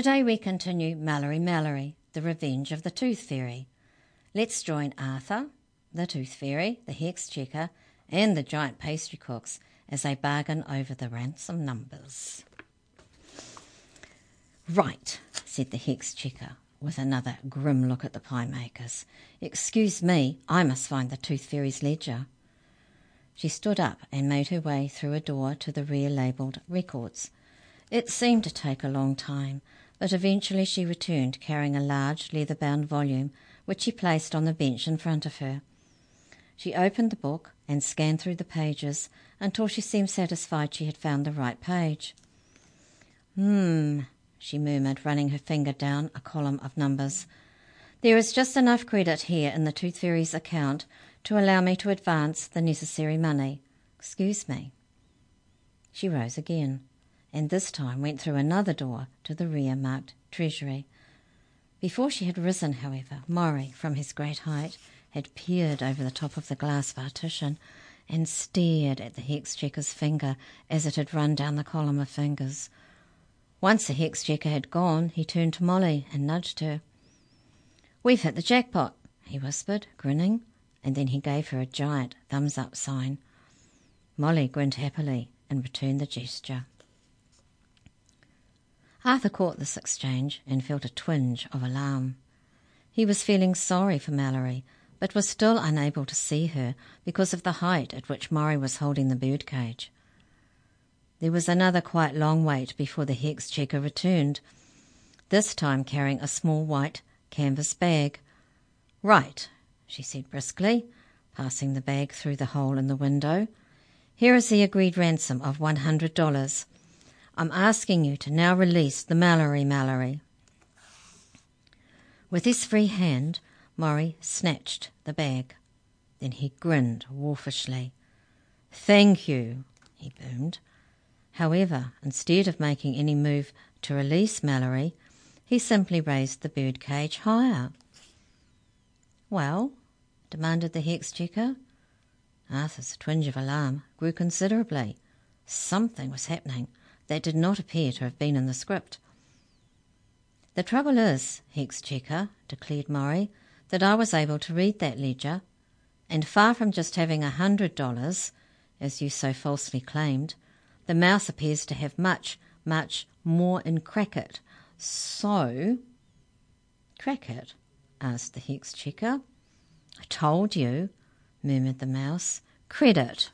Today we continue Mallory Mallory, The Revenge of the Tooth Fairy. Let's join Arthur, the Tooth Fairy, the Hex Checker, and the giant pastry cooks as they bargain over the ransom numbers. Right, said the Hex Checker, with another grim look at the pie makers. Excuse me, I must find the Tooth Fairy's ledger. She stood up and made her way through a door to the rear labelled Records. It seemed to take a long time, but eventually she returned carrying a large leather bound volume which she placed on the bench in front of her. She opened the book and scanned through the pages until she seemed satisfied she had found the right page. Hmm, she murmured, running her finger down a column of numbers. There is just enough credit here in the Tooth Fairy's account to allow me to advance the necessary money. Excuse me. She rose again, and this time went through another door to the rear marked Treasury. Before she had risen, however, Maury, from his great height, had peered over the top of the glass partition and stared at the hex checker's finger as it had run down the column of fingers. Once the hex checker had gone, he turned to Molly and nudged her. We've hit the jackpot, he whispered, grinning and then he gave her a giant thumbs up sign. Molly grinned happily and returned the gesture. Arthur caught this exchange and felt a twinge of alarm. He was feeling sorry for Mallory, but was still unable to see her because of the height at which Maury was holding the birdcage. There was another quite long wait before the hex checker returned, this time carrying a small white canvas bag. Right, she said briskly, passing the bag through the hole in the window. Here is the agreed ransom of one hundred dollars. I'm asking you to now release the Mallory Mallory. With his free hand, Maury snatched the bag. Then he grinned wolfishly. Thank you, he boomed. However, instead of making any move to release Mallory, he simply raised the birdcage higher. Well, demanded the hex. Arthur's twinge of alarm grew considerably. Something was happening that did not appear to have been in the script. The trouble is, hex checker, declared Maury, that I was able to read that ledger, and far from just having a hundred dollars, as you so falsely claimed, the mouse appears to have much, much more in Crackit. So. Crackit? asked the hex checker. I told you, murmured the mouse. Credit.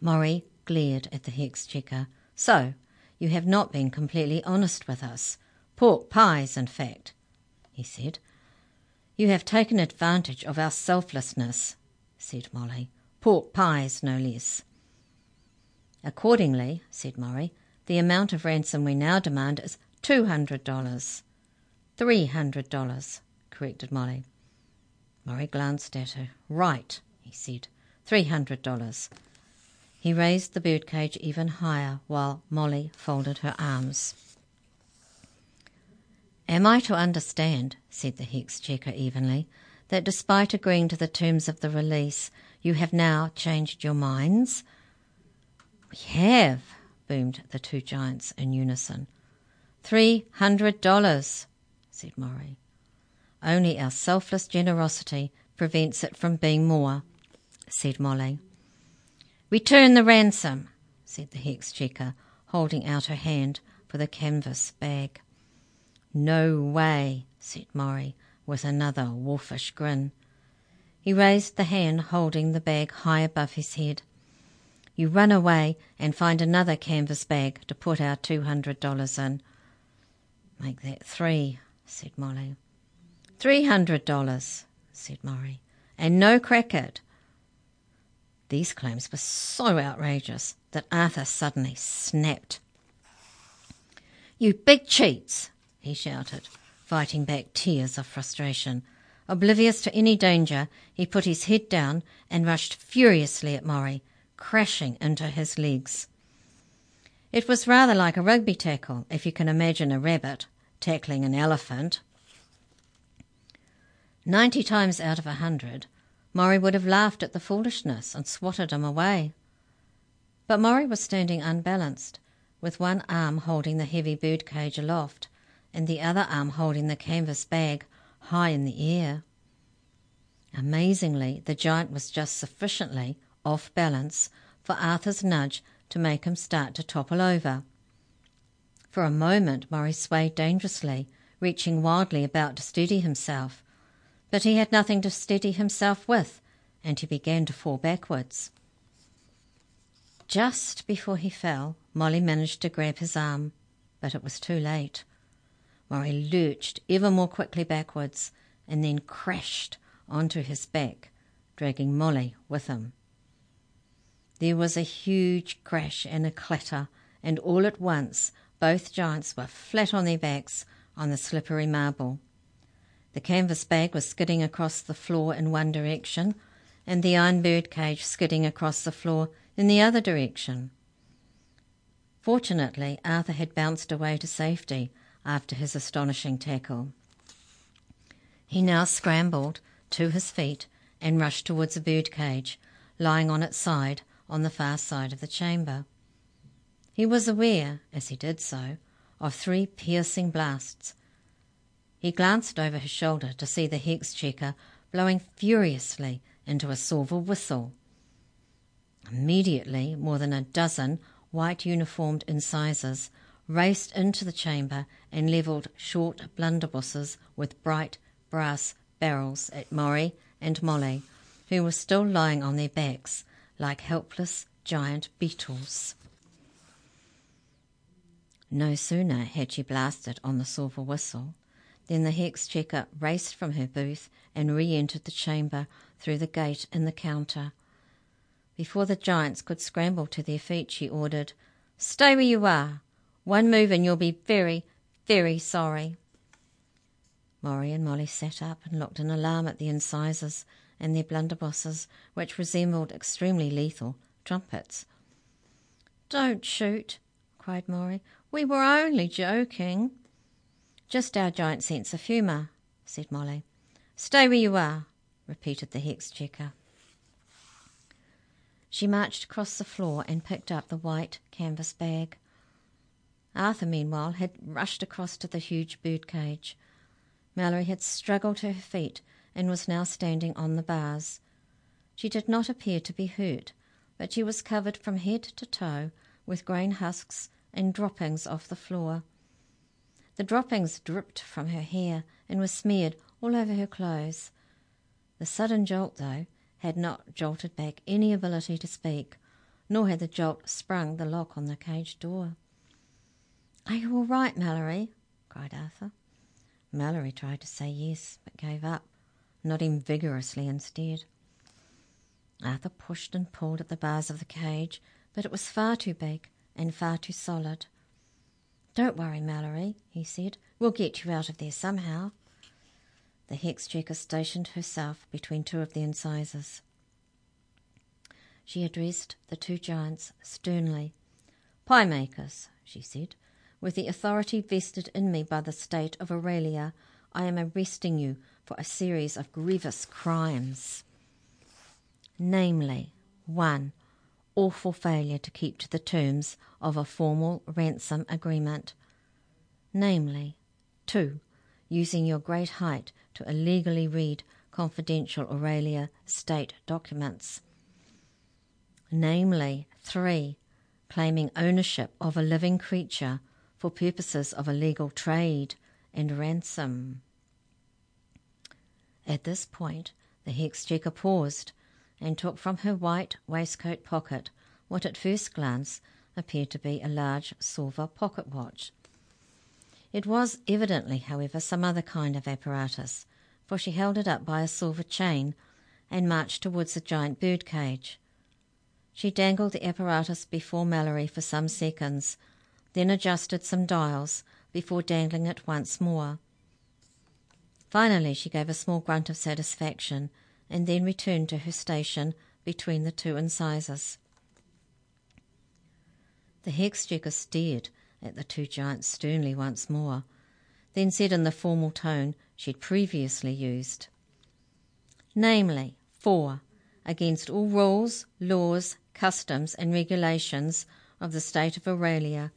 Maury glared at the hex checker. So, you have not been completely honest with us. Pork pies, in fact, he said. You have taken advantage of our selflessness, said Molly. Pork pies, no less. Accordingly, said Murray, the amount of ransom we now demand is two hundred dollars. Three hundred dollars, corrected Molly. Murray glanced at her. Right, he said. Three hundred dollars. He raised the birdcage even higher while Molly folded her arms. Am I to understand, said the hex checker evenly, that despite agreeing to the terms of the release, you have now changed your minds? We have, boomed the two giants in unison. Three hundred dollars, said Maury. Only our selfless generosity prevents it from being more, said Molly. Return the ransom, said the hex checker, holding out her hand for the canvas bag. No way, said Maury, with another wolfish grin. He raised the hand holding the bag high above his head. You run away and find another canvas bag to put our two hundred dollars in. Make that three, said Molly. Three hundred dollars, said Maury, and no Crackit. These claims were so outrageous that Arthur suddenly snapped. You big cheats, he shouted, fighting back tears of frustration. Oblivious to any danger, he put his head down and rushed furiously at Maury, crashing into his legs. It was rather like a rugby tackle, if you can imagine a rabbit tackling an elephant. Ninety times out of a hundred, Maury would have laughed at the foolishness and swatted him away. But Maury was standing unbalanced, with one arm holding the heavy bird cage aloft and the other arm holding the canvas bag high in the air. Amazingly, the giant was just sufficiently off balance for Arthur's nudge to make him start to topple over. For a moment, Maury swayed dangerously, reaching wildly about to steady himself, but he had nothing to steady himself with, and he began to fall backwards. Just before he fell, Molly managed to grab his arm, but it was too late. Maury lurched ever more quickly backwards and then crashed onto his back, dragging Molly with him. There was a huge crash and a clatter, and all at once both giants were flat on their backs on the slippery marble. The canvas bag was skidding across the floor in one direction, and the iron bird cage skidding across the floor in the other direction. Fortunately, Arthur had bounced away to safety after his astonishing tackle. He now scrambled to his feet and rushed towards a bird cage lying on its side on the far side of the chamber. He was aware, as he did so, of three piercing blasts. He glanced over his shoulder to see the hex checker blowing furiously into a silver whistle. Immediately, more than a dozen white uniformed incisors raced into the chamber and levelled short blunderbusses with bright brass barrels at Maury and Molly, who were still lying on their backs like helpless giant beetles. No sooner had she blasted on the silver whistle than the hex checker raced from her booth and re entered the chamber through the gate in the counter. Before the giants could scramble to their feet, she ordered, Stay where you are. One move and you'll be very, very sorry. Maury and Molly sat up and looked in alarm at the incisors and their blunderbusses, which resembled extremely lethal trumpets. Don't shoot, cried Maury. We were only joking. Just our giant sense of humour, said Molly. Stay where you are, repeated the hex checker. She marched across the floor and picked up the white canvas bag. Arthur, meanwhile, had rushed across to the huge bird cage. Mallory had struggled to her feet and was now standing on the bars. She did not appear to be hurt, but she was covered from head to toe with grain husks and droppings off the floor. The droppings dripped from her hair and were smeared all over her clothes. The sudden jolt, though, had not jolted back any ability to speak, nor had the jolt sprung the lock on the cage door. Are you all right, Mallory? cried Arthur. Mallory tried to say yes, but gave up, nodding vigorously instead. Arthur pushed and pulled at the bars of the cage, but it was far too big and far too solid. Don't worry, Mallory, he said. We'll get you out of there somehow. The hex checker stationed herself between two of the incisors. She addressed the two giants sternly. Pie makers, she said, with the authority vested in me by the state of Aurelia, I am arresting you for a series of grievous crimes. Namely, 1. Awful failure to keep to the terms of a formal ransom agreement. Namely, 2. Using your great height to illegally read confidential Aurelia state documents. Namely, 3. Claiming ownership of a living creature for purposes of illegal trade and ransom. At this point, the hex paused and took from her white waistcoat pocket what at first glance appeared to be a large silver pocket watch. It was evidently, however, some other kind of apparatus, for she held it up by a silver chain and marched towards the giant bird cage. She dangled the apparatus before Mallory for some seconds then adjusted some dials before dangling it once more. Finally, she gave a small grunt of satisfaction and then returned to her station between the two incisors. The hex stared at the two giants sternly once more, then said in the formal tone she'd previously used, namely, four, against all rules, laws, customs, and regulations of the state of Aurelia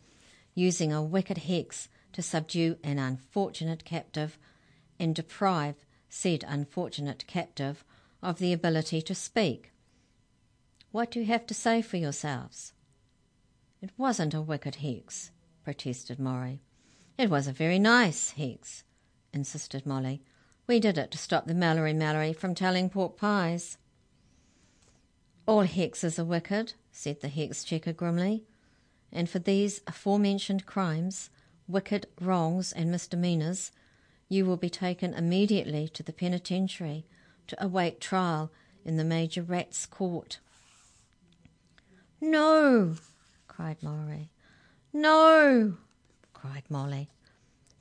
using a wicked hex to subdue an unfortunate captive and deprive said unfortunate captive of the ability to speak. What do you have to say for yourselves? It wasn't a wicked hex, protested Maury. It was a very nice hex, insisted Molly. We did it to stop the Mallory Mallory from telling pork pies. All hexes are wicked, said the hex checker grimly, and for these aforementioned crimes, wicked wrongs and misdemeanours, you will be taken immediately to the penitentiary to await trial in the Major Rat's court. No, cried Maury. No, cried Molly.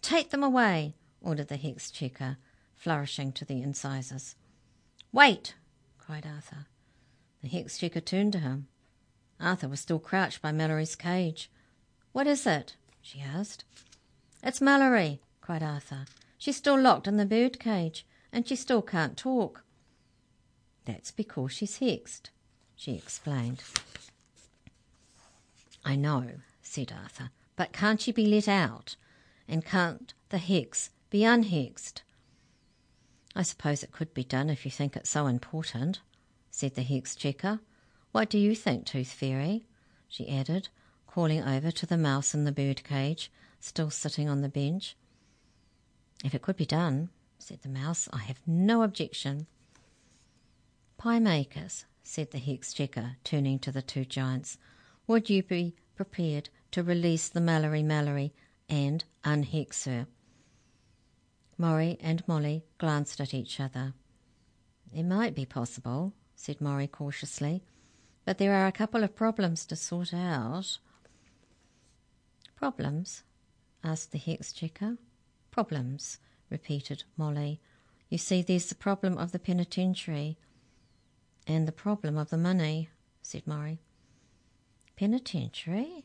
Take them away, ordered the hex checker, flourishing to the incisors. Wait, cried Arthur. The hex checker turned to him. Arthur was still crouched by Mallory's cage. What is it? she asked. It's Mallory, cried Arthur. She's still locked in the bird cage, and she still can't talk. That's because she's hexed, she explained. I know, said Arthur, but can't she be let out? And can't the hex be unhexed? I suppose it could be done if you think it so important, said the hex checker. What do you think, Tooth Fairy? she added, calling over to the mouse in the bird cage, still sitting on the bench. If it could be done, said the mouse, I have no objection. Pie makers, said the hex checker, turning to the two giants, would you be prepared to release the Mallory Mallory and unhex her? Maury and Molly glanced at each other. It might be possible, said Maury cautiously, but there are a couple of problems to sort out. Problems? asked the hex checker. Problems, repeated Molly. You see, there's the problem of the penitentiary and the problem of the money, said Murray. Penitentiary?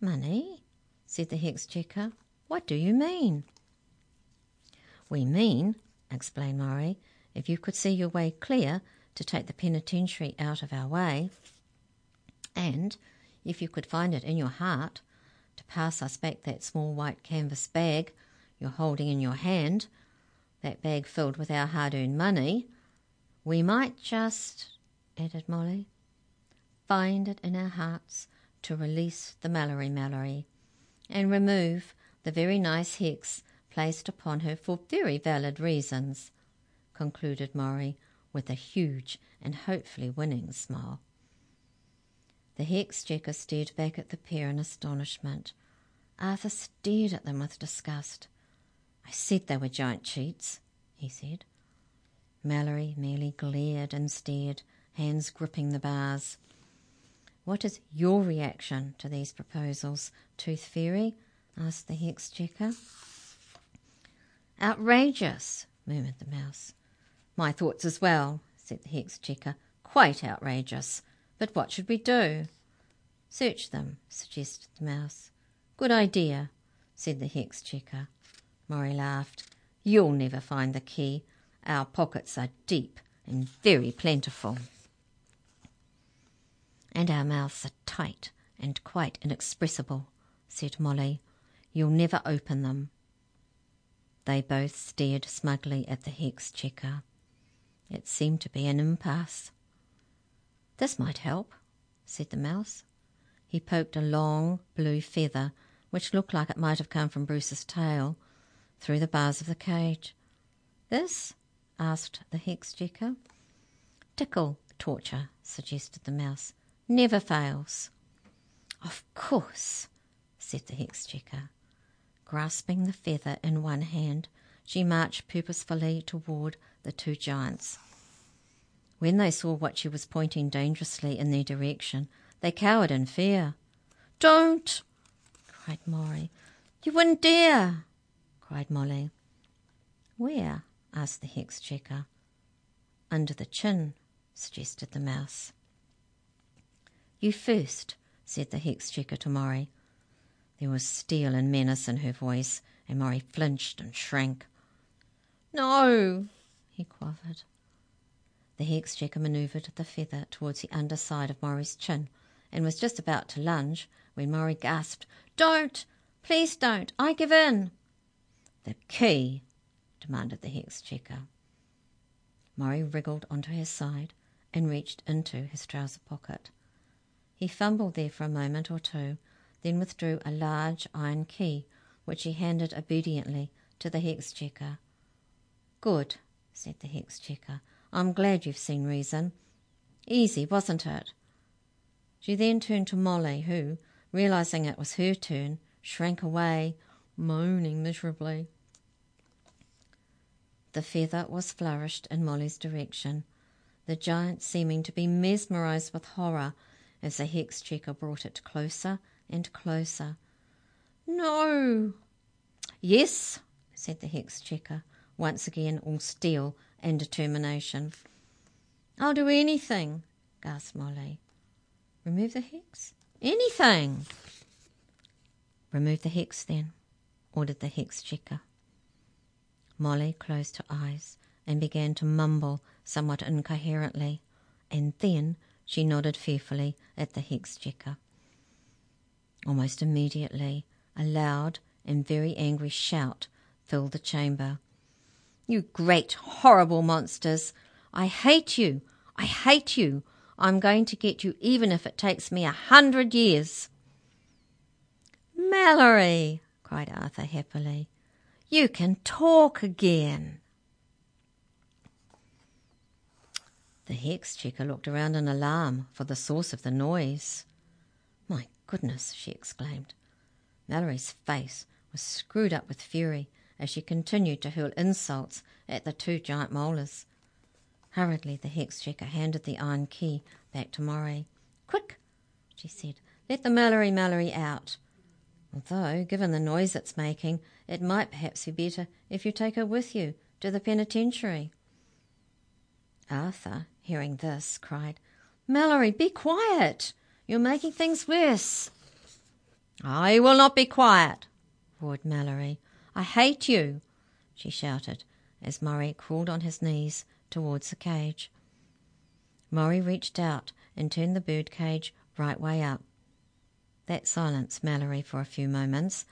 Money? said the hex checker. What do you mean? We mean, explained Murray, if you could see your way clear to take the penitentiary out of our way, and if you could find it in your heart to pass us back that small white canvas bag you're holding in your hand, that bag filled with our hard earned money, we might just, added Molly, find it in our hearts to release the Mallory Mallory and remove the very nice hex placed upon her for very valid reasons, concluded Maury with a huge and hopefully winning smile. The hex checker stared back at the pair in astonishment. Arthur stared at them with disgust. I said they were giant cheats, he said. Mallory merely glared and stared, hands gripping the bars. What is your reaction to these proposals, Tooth Fairy? asked the hex checker. Outrageous, murmured the mouse. My thoughts as well, said the hex checker. Quite outrageous. But what should we do? Search them, suggested the mouse. Good idea, said the hex checker. Maury laughed. You'll never find the key. Our pockets are deep and very plentiful. And our mouths are tight and quite inexpressible, said Molly. You'll never open them. They both stared smugly at the hex checker. It seemed to be an impasse. This might help, said the mouse. He poked a long blue feather, which looked like it might have come from Bruce's tail, through the bars of the cage. This? asked the hex. Tickle torture, suggested the mouse. Never fails. Of course, said the hex. Grasping the feather in one hand, she marched purposefully toward the two giants. When they saw what she was pointing dangerously in their direction, they cowered in fear. Don't! cried Maury. You wouldn't dare! Cried Molly. Where? asked the hex checker. Under the chin, suggested the mouse. You first, said the hex checker to Maury. There was steel and menace in her voice, and Maury flinched and shrank. No, he quavered. The hex checker manoeuvred the feather towards the under side of Maury's chin and was just about to lunge when Maury gasped, Don't! Please don't. I give in. The key, demanded the hex checker. Murray wriggled onto his side and reached into his trouser pocket. He fumbled there for a moment or two, then withdrew a large iron key, which he handed obediently to the hex checker. Good, said the hex checker. I'm glad you've seen reason. Easy, wasn't it? She then turned to Molly, who, realizing it was her turn, shrank away, moaning miserably. The feather was flourished in Molly's direction, the giant seeming to be mesmerized with horror as the hex checker brought it closer and closer. No! Yes, said the hex checker, once again all steel and determination. I'll do anything, gasped Molly. Remove the hex? Anything! Remove the hex then, ordered the hex checker. Molly closed her eyes and began to mumble somewhat incoherently, and then she nodded fearfully at the hex checker. Almost immediately, a loud and very angry shout filled the chamber. You great horrible monsters! I hate you! I hate you! I'm going to get you even if it takes me a hundred years. Mallory, cried Arthur happily, you can talk again. The hex checker looked around in alarm for the source of the noise. My goodness, she exclaimed. Mallory's face was screwed up with fury as she continued to hurl insults at the two giant molars. Hurriedly, the hex checker handed the iron key back to Murray. Quick, she said, let the Mallory Mallory out. Although, given the noise it's making, it might perhaps be better if you take her with you to the penitentiary. Arthur, hearing this, cried, Mallory, be quiet! You're making things worse. I will not be quiet, roared Mallory. I hate you, she shouted as Murray crawled on his knees towards the cage. Murray reached out and turned the bird cage right way up. That silenced Mallory for a few moments,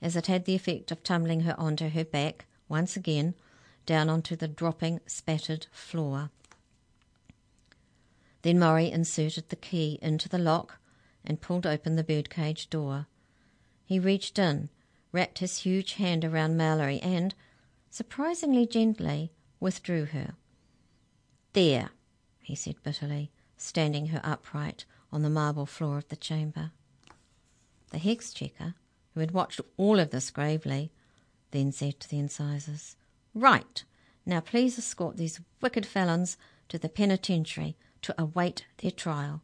as it had the effect of tumbling her onto her back once again down onto the dropping, spattered floor. Then Murray inserted the key into the lock and pulled open the birdcage door. He reached in, wrapped his huge hand around Mallory, and, surprisingly gently, withdrew her. There, he said bitterly, standing her upright on the marble floor of the chamber. The hex checker, who had watched all of this gravely, then said to the incisors, Right, now please escort these wicked felons to the penitentiary to await their trial.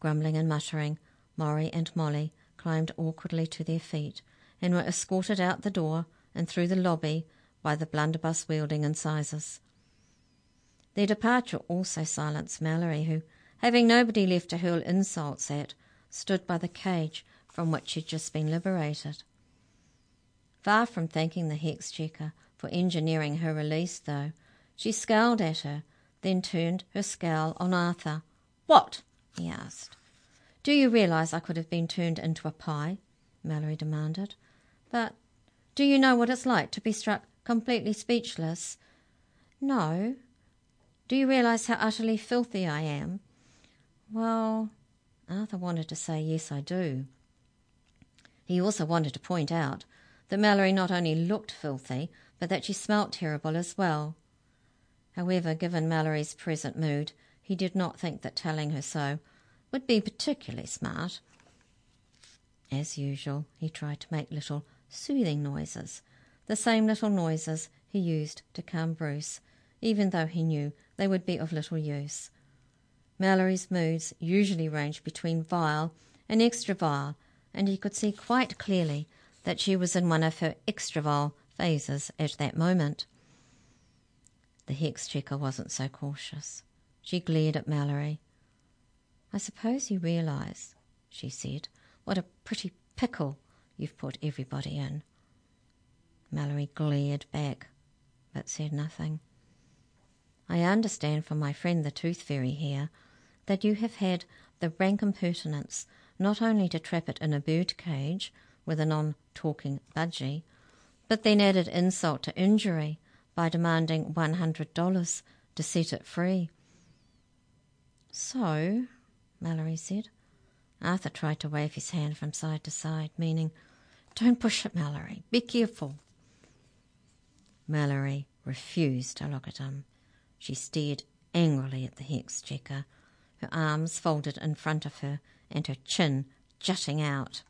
Grumbling and muttering, Murray and Molly climbed awkwardly to their feet and were escorted out the door and through the lobby by the blunderbuss wielding incisors. Their departure also silenced Mallory, who, having nobody left to hurl insults at, stood by the cage from which she'd just been liberated. Far from thanking the hex checker for engineering her release, though, she scowled at her then turned her scowl on Arthur. What? he asked. Do you realize I could have been turned into a pie? Mallory demanded. But do you know what it's like to be struck completely speechless? No. Do you realize how utterly filthy I am? Well, Arthur wanted to say, Yes, I do. He also wanted to point out that Mallory not only looked filthy, but that she smelt terrible as well. However, given Mallory's present mood, he did not think that telling her so would be particularly smart. As usual, he tried to make little soothing noises, the same little noises he used to calm Bruce, even though he knew they would be of little use. Mallory's moods usually ranged between vile and extra vile, and he could see quite clearly that she was in one of her extra vile phases at that moment. The hex checker wasn't so cautious. She glared at Mallory. I suppose you realise, she said, what a pretty pickle you've put everybody in. Mallory glared back, but said nothing. I understand from my friend the tooth fairy here that you have had the rank impertinence not only to trap it in a bird cage with a non talking budgie, but then added insult to injury by demanding $100 to set it free. So, Mallory said. Arthur tried to wave his hand from side to side, meaning, Don't push it, Mallory. Be careful. Mallory refused to look at him. She stared angrily at the hex checker, her arms folded in front of her and her chin jutting out.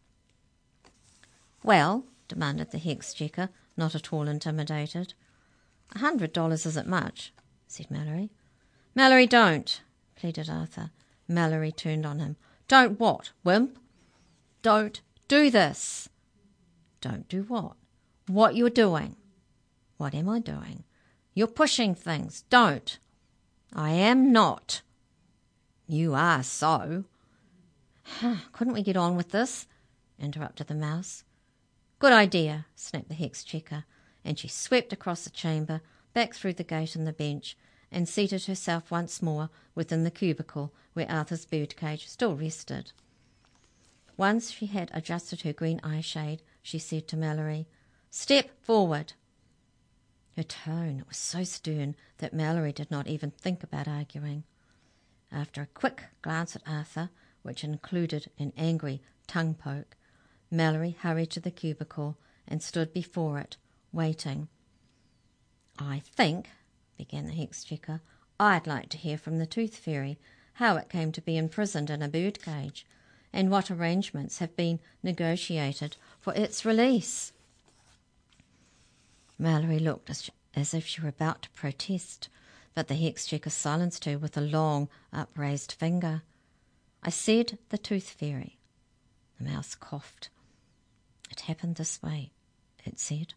Well, demanded the hex not at all intimidated. A hundred dollars isn't much, said Mallory. Mallory, don't, pleaded Arthur. Mallory turned on him. Don't what, wimp? Don't do this. Don't do what? What you're doing. What am I doing? You're pushing things. Don't. I am not. You are so. Couldn't we get on with this? interrupted the mouse. Good idea, snapped the hex checker, and she swept across the chamber, back through the gate in the bench, and seated herself once more within the cubicle where Arthur's birdcage still rested. Once she had adjusted her green eye shade, she said to Mallory, Step forward. Her tone was so stern that Mallory did not even think about arguing. After a quick glance at Arthur, which included an angry tongue poke, Mallory hurried to the cubicle and stood before it, waiting. I think, began the hex checker, I'd like to hear from the Tooth Fairy how it came to be imprisoned in a bird cage and what arrangements have been negotiated for its release. Mallory looked as, as if she were about to protest, but the hex checker silenced her with a long, upraised finger. I said the Tooth Fairy. The mouse coughed. It happened this way, it said.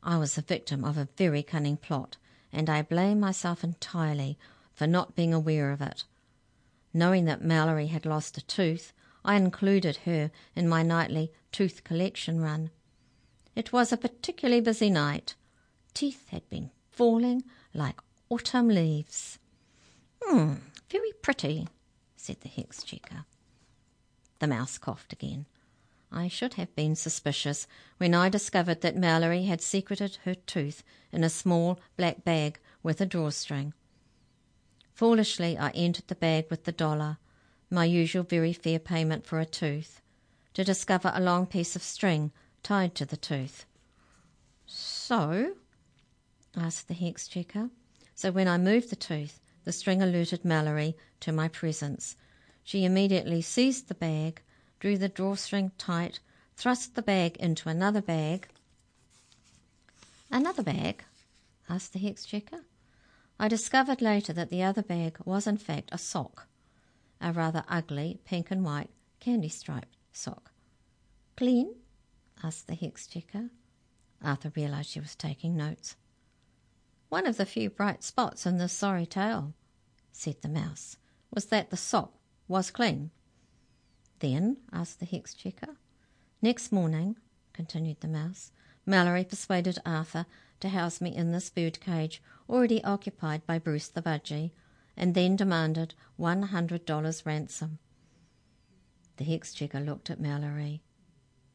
I was the victim of a very cunning plot, and I blame myself entirely for not being aware of it. Knowing that Mallory had lost a tooth, I included her in my nightly tooth collection run. It was a particularly busy night. Teeth had been falling like autumn leaves. Hmm, very pretty, said the hex checker. The mouse coughed again. I should have been suspicious when I discovered that Mallory had secreted her tooth in a small black bag with a drawstring. Foolishly, I entered the bag with the dollar, my usual very fair payment for a tooth, to discover a long piece of string tied to the tooth. So? asked the hex checker. So when I moved the tooth, the string alerted Mallory to my presence. She immediately seized the bag, drew the drawstring tight, thrust the bag into another bag. Another bag? asked the hex. I discovered later that the other bag was in fact a sock, a rather ugly pink and white candy striped sock. Clean? asked the hex. Arthur realized she was taking notes. One of the few bright spots in this sorry tale, said the mouse, was that the sock was clean. Then, asked the hex checker. Next morning, continued the mouse, Mallory persuaded Arthur to house me in this bird cage already occupied by Bruce the Budgie, and then demanded one hundred dollars ransom. The hex checker looked at Mallory.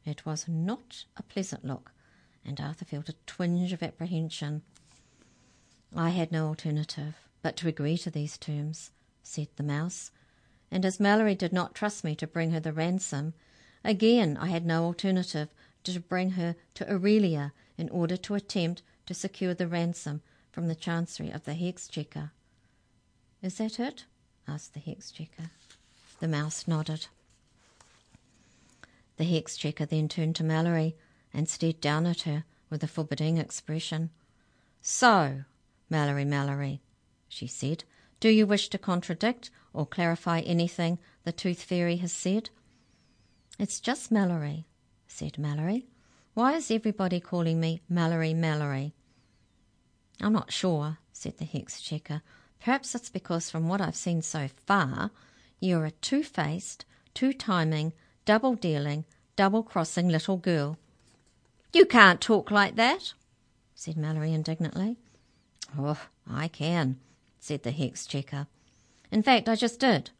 It was not a pleasant look, and Arthur felt a twinge of apprehension. I had no alternative but to agree to these terms, said the mouse, and as Mallory did not trust me to bring her the ransom, again I had no alternative but to bring her to Aurelia in order to attempt to secure the ransom from the Chancery of the Hex Checker. Is that it? asked the Hex Checker. The mouse nodded. The Hex Checker then turned to Mallory and stared down at her with a forbidding expression. So, Mallory, Mallory, she said, do you wish to contradict or clarify anything the Tooth Fairy has said? It's just Mallory, said Mallory. Why is everybody calling me Mallory Mallory? I'm not sure, said the hex checker. Perhaps it's because from what I've seen so far, you're a two faced, two timing, double dealing, double crossing little girl. You can't talk like that, said Mallory indignantly. Oh, I can, said the hex checker. In fact, I just did.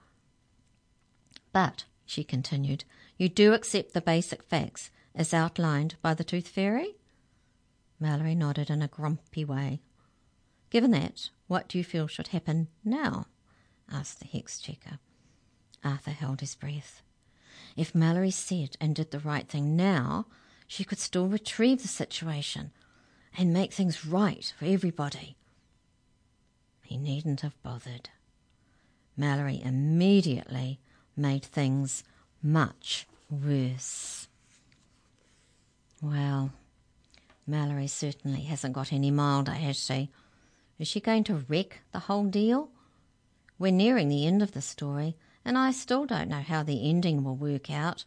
But, she continued, you do accept the basic facts as outlined by the Tooth Fairy? Mallory nodded in a grumpy way. Given that, what do you feel should happen now? asked the Hex Checker. Arthur held his breath. If Mallory said and did the right thing now, she could still retrieve the situation and make things right for everybody. He needn't have bothered. Mallory immediately made things much worse. Well, Mallory certainly hasn't got any milder, has she? Is she going to wreck the whole deal? We're nearing the end of the story, and I still don't know how the ending will work out.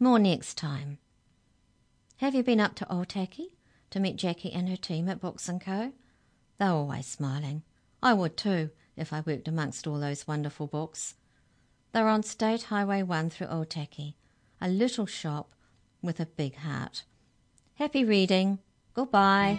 More next time. Have you been up to Otaki to meet Jackie and her team at Books & Co.? They're always smiling. I would too, if I worked amongst all those wonderful books. They're on State Highway 1 through Otaki, a little shop with a big heart. Happy reading. Goodbye.